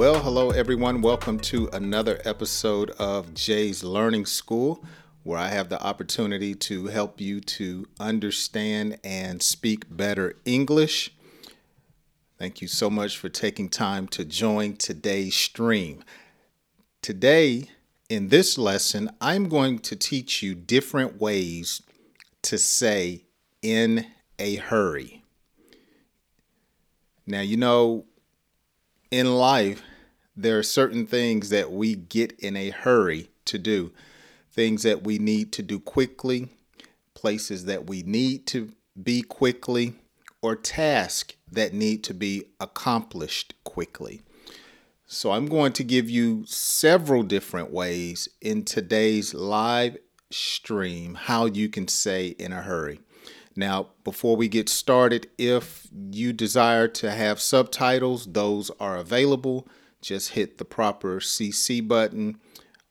Well, hello everyone. Welcome to another episode of Jay's Learning School, where I have the opportunity to help you to understand and speak better English. Thank you so much for taking time to join today's stream. Today, in this lesson, I'm going to teach you different ways to say in a hurry. Now, you know, in life, there are certain things that we get in a hurry to do, things that we need to do quickly, places that we need to be quickly, or tasks that need to be accomplished quickly. So, I'm going to give you several different ways in today's live stream how you can say in a hurry. Now, before we get started, if you desire to have subtitles, those are available. Just hit the proper CC button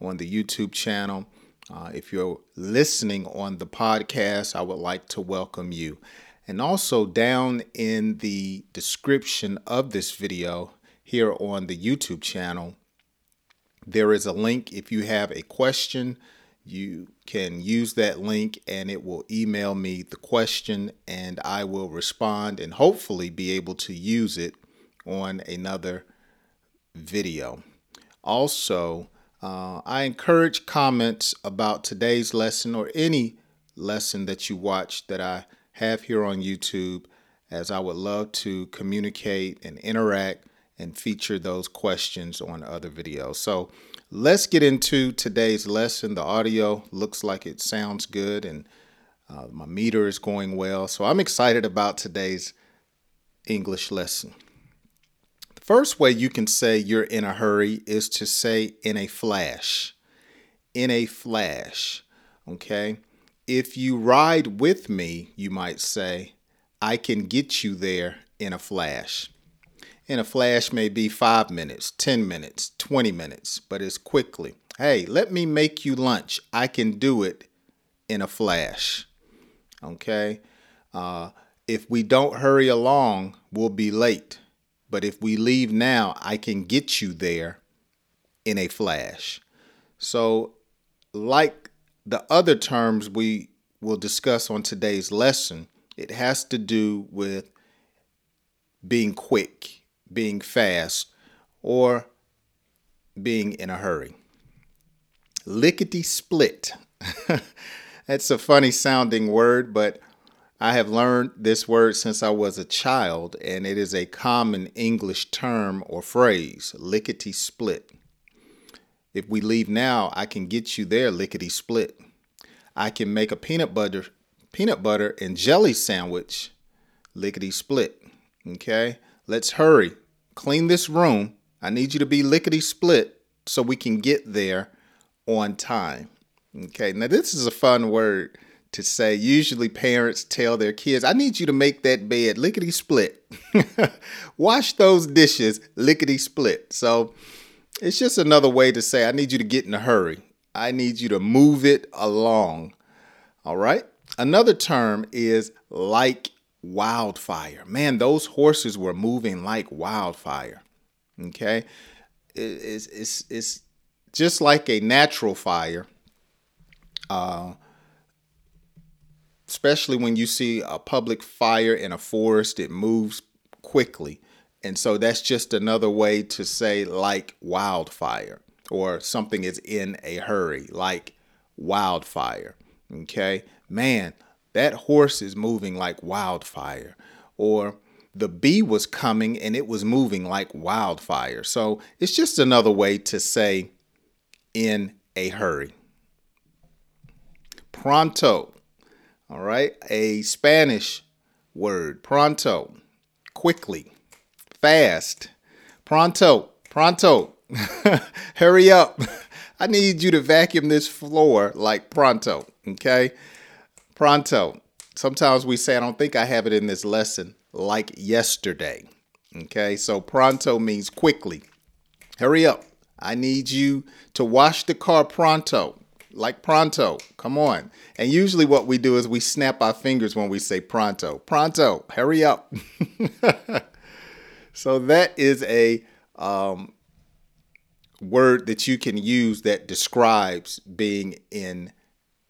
on the YouTube channel. Uh, if you're listening on the podcast, I would like to welcome you. And also, down in the description of this video here on the YouTube channel, there is a link if you have a question you can use that link and it will email me the question and I will respond and hopefully be able to use it on another video. Also, uh, I encourage comments about today's lesson or any lesson that you watch that I have here on YouTube, as I would love to communicate and interact and feature those questions on other videos. So, Let's get into today's lesson. The audio looks like it sounds good and uh, my meter is going well. So I'm excited about today's English lesson. First way you can say you're in a hurry is to say in a flash. In a flash. Okay. If you ride with me, you might say, I can get you there in a flash in a flash may be five minutes, 10 minutes, 20 minutes, but it's quickly. Hey, let me make you lunch. I can do it in a flash. Okay? Uh, if we don't hurry along, we'll be late. But if we leave now, I can get you there in a flash. So, like the other terms we will discuss on today's lesson, it has to do with being quick being fast, or being in a hurry. Lickety split. That's a funny sounding word, but I have learned this word since I was a child, and it is a common English term or phrase lickety split. If we leave now, I can get you there lickety split. I can make a peanut butter peanut butter and jelly sandwich lickety split. Okay? Let's hurry. Clean this room. I need you to be lickety split so we can get there on time. Okay, now this is a fun word to say. Usually parents tell their kids, I need you to make that bed lickety split. Wash those dishes lickety split. So it's just another way to say, I need you to get in a hurry. I need you to move it along. All right. Another term is like wildfire. Man, those horses were moving like wildfire. Okay, it's it's it's just like a natural fire. Uh, especially when you see a public fire in a forest, it moves quickly. And so that's just another way to say like wildfire or something is in a hurry, like wildfire. Okay, man, that horse is moving like wildfire. Or the bee was coming and it was moving like wildfire. So it's just another way to say in a hurry. Pronto. All right. A Spanish word. Pronto. Quickly. Fast. Pronto. Pronto. Hurry up. I need you to vacuum this floor like pronto. Okay. Pronto. Sometimes we say, I don't think I have it in this lesson, like yesterday. Okay, so pronto means quickly. Hurry up. I need you to wash the car pronto, like pronto. Come on. And usually, what we do is we snap our fingers when we say pronto. Pronto, hurry up. so, that is a um, word that you can use that describes being in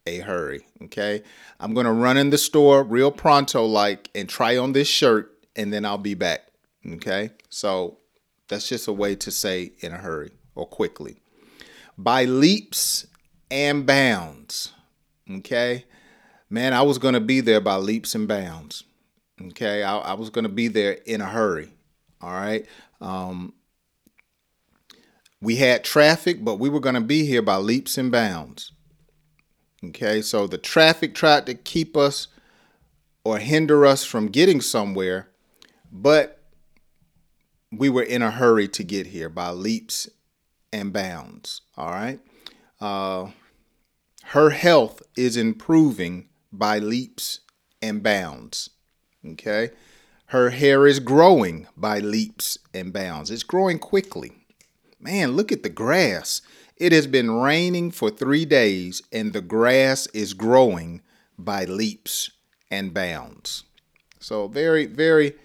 a hurry. Okay. I'm going to run in the store real pronto like and try on this shirt and then I'll be back. Okay. So that's just a way to say in a hurry or quickly. By leaps and bounds. Okay. Man, I was going to be there by leaps and bounds. Okay. I, I was going to be there in a hurry. All right. Um, we had traffic, but we were going to be here by leaps and bounds. Okay, so the traffic tried to keep us or hinder us from getting somewhere, but we were in a hurry to get here by leaps and bounds. All right. Uh, her health is improving by leaps and bounds. Okay. Her hair is growing by leaps and bounds. It's growing quickly. Man, look at the grass. It has been raining for three days, and the grass is growing by leaps and bounds. So, very, very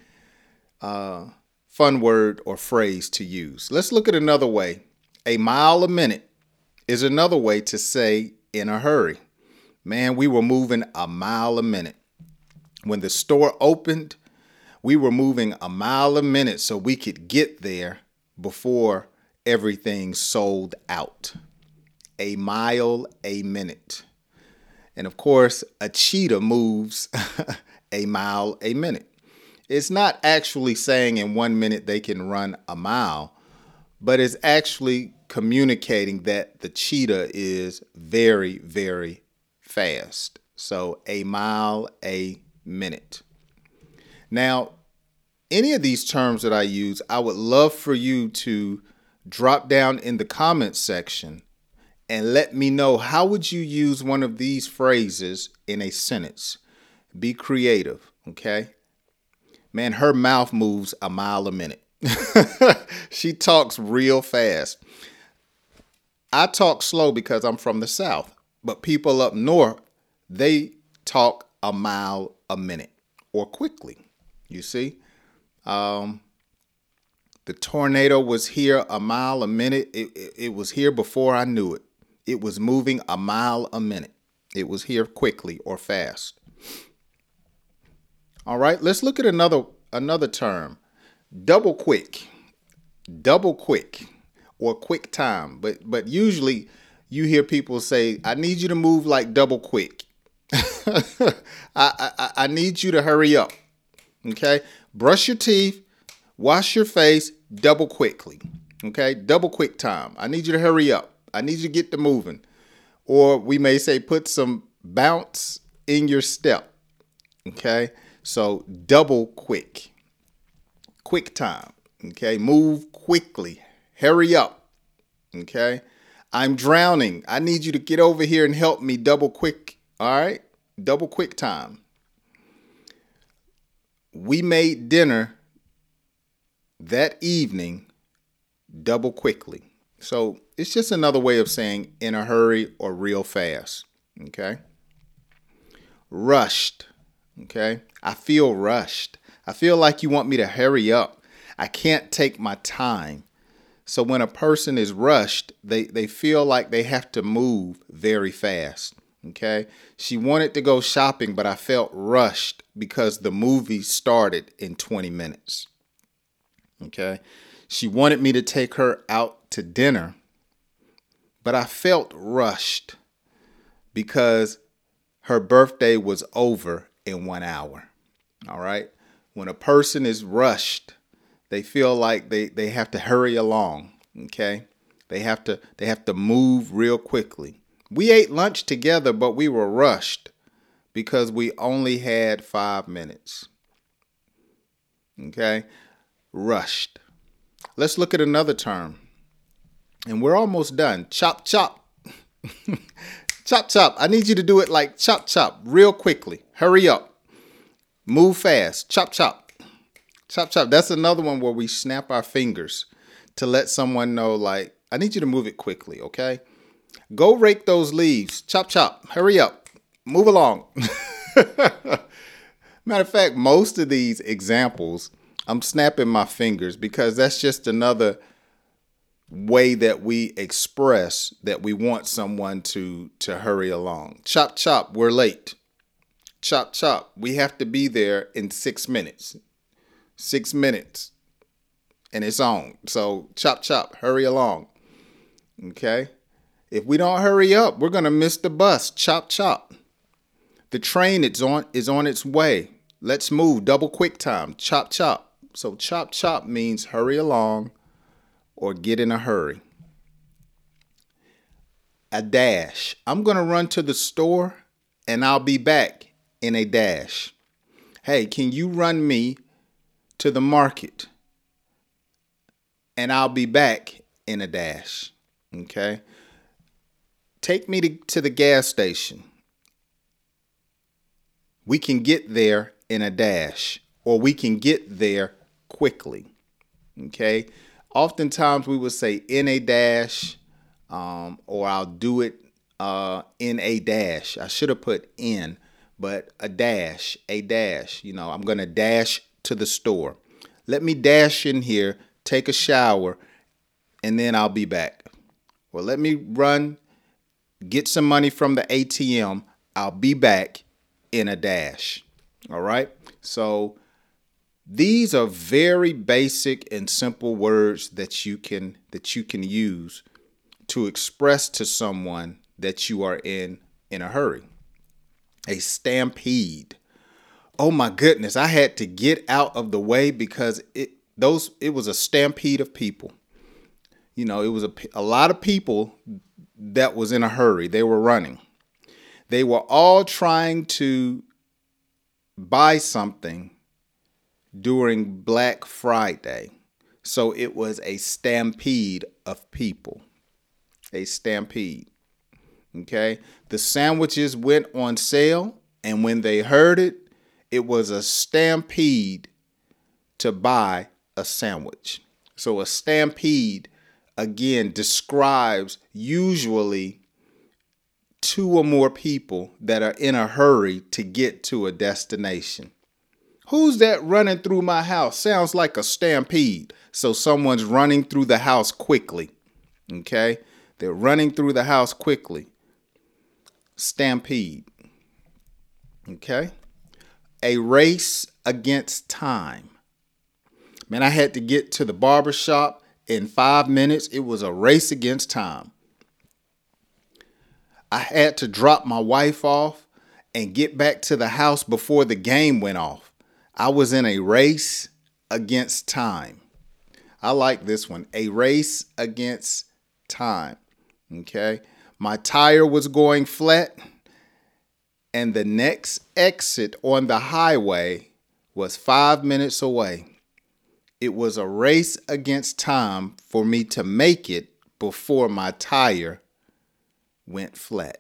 uh, fun word or phrase to use. Let's look at another way. A mile a minute is another way to say in a hurry. Man, we were moving a mile a minute. When the store opened, we were moving a mile a minute so we could get there before everything sold out. A mile a minute. And of course, a cheetah moves a mile a minute. It's not actually saying in one minute they can run a mile, but it's actually communicating that the cheetah is very, very fast. So a mile a minute. Now, any of these terms that I use, I would love for you to drop down in the comments section and let me know how would you use one of these phrases in a sentence. Be creative, okay? Man, her mouth moves a mile a minute. she talks real fast. I talk slow because I'm from the south, but people up north, they talk a mile a minute or quickly. You see? Um, the tornado was here a mile a minute. It, it, it, was here before I knew it. It was moving a mile a minute. It was here quickly or fast. All right, let's look at another another term. Double quick. Double quick or quick time. But but usually you hear people say, I need you to move like double quick. I, I, I need you to hurry up. Okay? Brush your teeth, Wash your face double quickly. Okay, double quick time. I need you to hurry up. I need you to get to moving. Or we may say put some bounce in your step. Okay, so double quick. Quick time. Okay, move quickly. Hurry up. Okay, I'm drowning. I need you to get over here and help me double quick. All right, double quick time. We made dinner that evening double quickly. So it's just another way of saying in a hurry or real fast. Okay. Rushed. Okay. I feel rushed. I feel like you want me to hurry up. I can't take my time. So when a person is rushed, they, they feel like they have to move very fast. Okay. She wanted to go shopping, but I felt rushed because the movie started in 20 minutes. Okay. She wanted me to take her out to dinner, but I felt rushed because her birthday was over in one hour. All right. When a person is rushed, they feel like they, they have to hurry along. Okay. They have to they have to move real quickly. We ate lunch together, but we were rushed because we only had five minutes. Okay rushed. Let's look at another term. And we're almost done. Chop, chop. chop, chop. I need you to do it like chop, chop, real quickly. Hurry up. Move fast. Chop, chop. Chop, chop. That's another one where we snap our fingers to let someone know, like, I need you to move it quickly, okay? Go rake those leaves. Chop, chop. Hurry up. Move along. Matter of fact, most of these examples I'm snapping my fingers because that's just another way that we express that we want someone to to hurry along. Chop chop, we're late. Chop chop, we have to be there in 6 minutes. 6 minutes. And it's on. So chop chop, hurry along. Okay? If we don't hurry up, we're to miss the bus. Chop chop. The train is on is on its way. Let's move. Double quick time. Chop chop. So chop chop means hurry along or get in a hurry. A dash. I'm to run to the store and I'll be back in a dash. Hey, can you run me to the market? And I'll be back in a dash. Okay. Take me to, to the gas station. We can get there in a dash, or we can get there quickly. Okay oftentimes we would say in a dash, um, or I'll do it uh, in a dash. I should have put in, but a dash, a dash. You know, I'm going to dash to the store. Let me dash in here, take a shower, and then I'll be back. Well, let me run, get some money from the ATM. I'll be back in a dash. All right. So these are very basic and simple words that you can that you can use to express to someone that you are in in a hurry. A stampede. Oh my goodness, I had to get out of the way because it those it was a stampede of people. You know, it was a, a lot of people that was in a hurry. They were running. They were all trying to buy something during Black Friday. So it was a stampede of people. A stampede. Okay? The sandwiches went on sale, and when they heard it, it was a stampede to buy a sandwich. So a stampede, again, describes usually two or more people that are in a hurry to get to a destination. Who's that running through my house? Sounds like a stampede. So someone's running through the house quickly. Okay? They're running through the house quickly. Stampede. Okay? A race against time. Man, I had to get to the barber shop in five minutes. It was a race against time. I had to drop my wife off and get back to the house before the game went off. I was in a race against time. I like this one. A race against time. Okay. My tire was going flat, and the next exit on the highway was five minutes away. It was a race against time for me to make it before my tire went flat.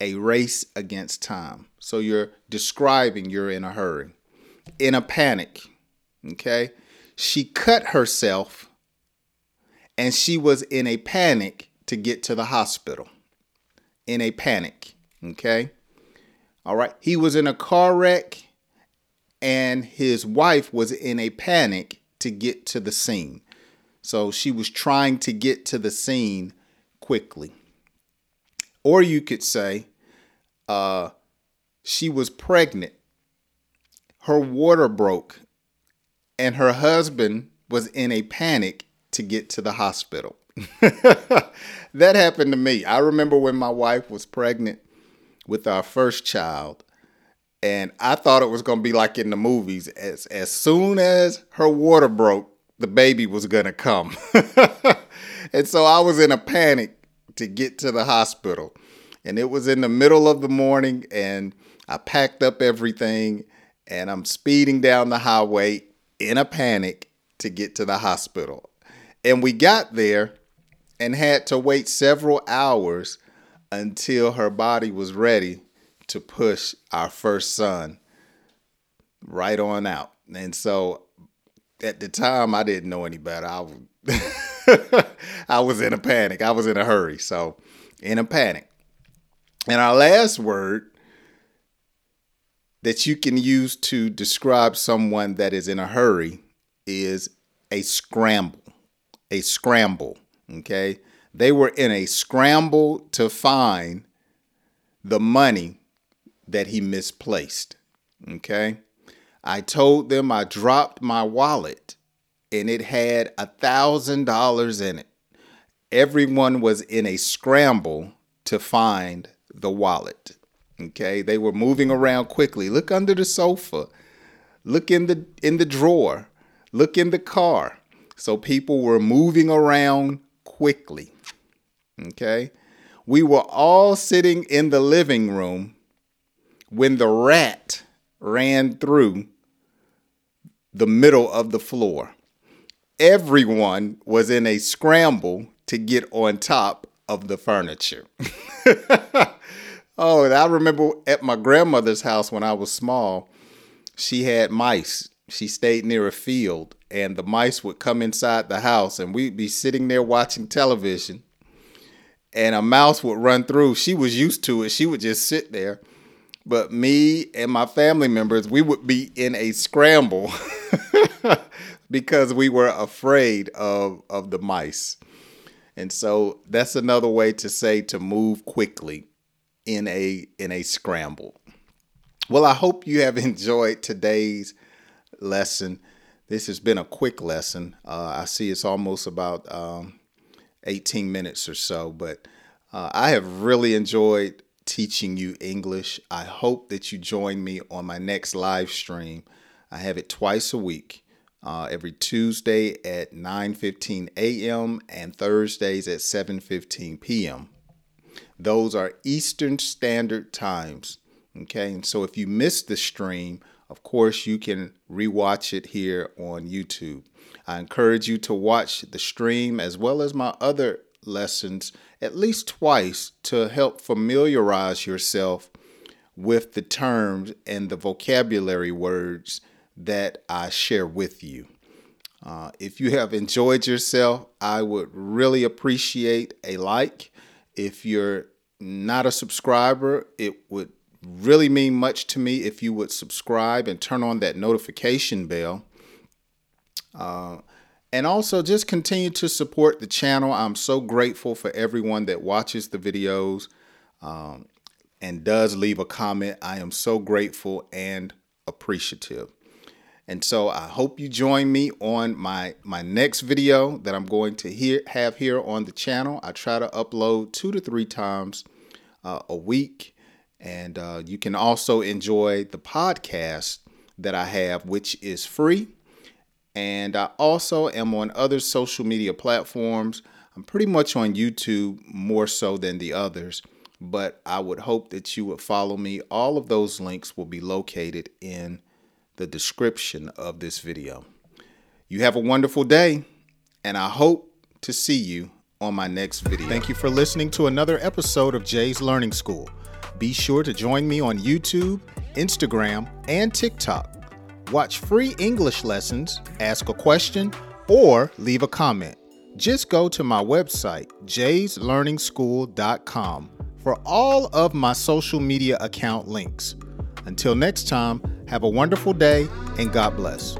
A race against time. So you're describing you're in a hurry in a panic. Okay. She cut herself and she was in a panic to get to the hospital. In a panic. Okay. All right. He was in a car wreck and his wife was in a panic to get to the scene. So she was trying to get to the scene quickly. Or you could say uh, she was pregnant her water broke and her husband was in a panic to get to the hospital. that happened to me. I remember when my wife was pregnant with our first child and I thought it was going to be like in the movies as as soon as her water broke, the baby was going to come. and so I was in a panic to get to the hospital. And it was in the middle of the morning and I packed up everything and I'm speeding down the highway in a panic to get to the hospital. And we got there and had to wait several hours until her body was ready to push our first son right on out. And so at the time, I didn't know any better. I was, I was in a panic. I was in a hurry. So, in a panic. And our last word that you can use to describe someone that is in a hurry is a scramble. A scramble. Okay. They were in a scramble to find the money that he misplaced. Okay. I told them I dropped my wallet and it had a thousand dollars in it. Everyone was in a scramble to find the wallet. Okay, they were moving around quickly. Look under the sofa. Look in the in the drawer. Look in the car. So people were moving around quickly. Okay? We were all sitting in the living room when the rat ran through the middle of the floor. Everyone was in a scramble to get on top of the furniture. oh, I remember at my grandmother's house when I was small, she had mice. She stayed near a field, and the mice would come inside the house, and we'd be sitting there watching television, and a mouse would run through. She was used to it. She would just sit there. But me and my family members, we would be in a scramble because we were afraid of, of the mice. And so that's another way to say to move quickly in a in a scramble. Well, I hope you have enjoyed today's lesson. This has been a quick lesson. Uh, I see it's almost about um, 18 minutes or so, but uh, I have really enjoyed teaching you English. I hope that you join me on my next live stream. I have it twice a week uh, every Tuesday at 9:15 a.m. and Thursdays at 7:15 p.m. Those are Eastern Standard Times. Okay, and so if you missed the stream, of course you can rewatch it here on YouTube. I encourage you to watch the stream as well as my other lessons at least twice to help familiarize yourself with the terms and the vocabulary words that I share with you. Uh, if you have enjoyed yourself, I would really appreciate a like. If you're not a subscriber, it would really mean much to me if you would subscribe and turn on that notification bell. Uh, and also just continue to support the channel. I'm so grateful for everyone that watches the videos um, and does leave a comment. I am so grateful and appreciative. And so I hope you join me on my my next video that I'm going to hear, have here on the channel. I try to upload two to three times uh, a week. And uh, you can also enjoy the podcast that I have, which is free. And I also am on other social media platforms. I'm pretty much on YouTube more so than the others, but I would hope that you would follow me. All of those links will be located in the description of this video. You have a wonderful day, and I hope to see you on my next video. Thank you for listening to another episode of Jay's Learning School. Be sure to join me on YouTube, Instagram, and TikTok. Watch free English lessons, ask a question, or leave a comment. Just go to my website, jayslearningschool.com, for all of my social media account links. Until next time, have a wonderful day and God bless.